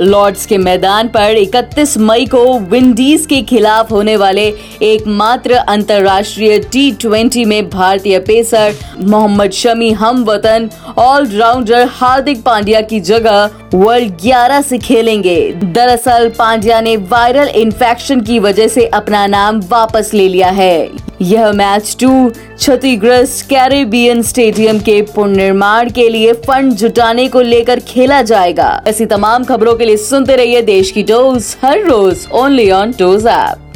Lord's के मैदान पर 31 मई को विंडीज के खिलाफ होने वाले एकमात्र अंतर्राष्ट्रीय टी ट्वेंटी में भारतीय पेसर मोहम्मद शमी हम वतन ऑलराउंडर हार्दिक पांड्या की जगह वर्ल्ड 11 से खेलेंगे। दरअसल पांड्या ने वायरल इन्फेक्शन की वजह से अपना नाम वापस ले लिया है। यह मैच टू क्षतिग्रस्त कैरेबियन स्टेडियम के पुनर्निर्माण के लिए फंड जुटाने को लेकर खेला जाएगा। ऐसी तमाम खबरों के लिए सुनते रहिए देश की डोज हर रोज ओनली ऑन टोज ऐप।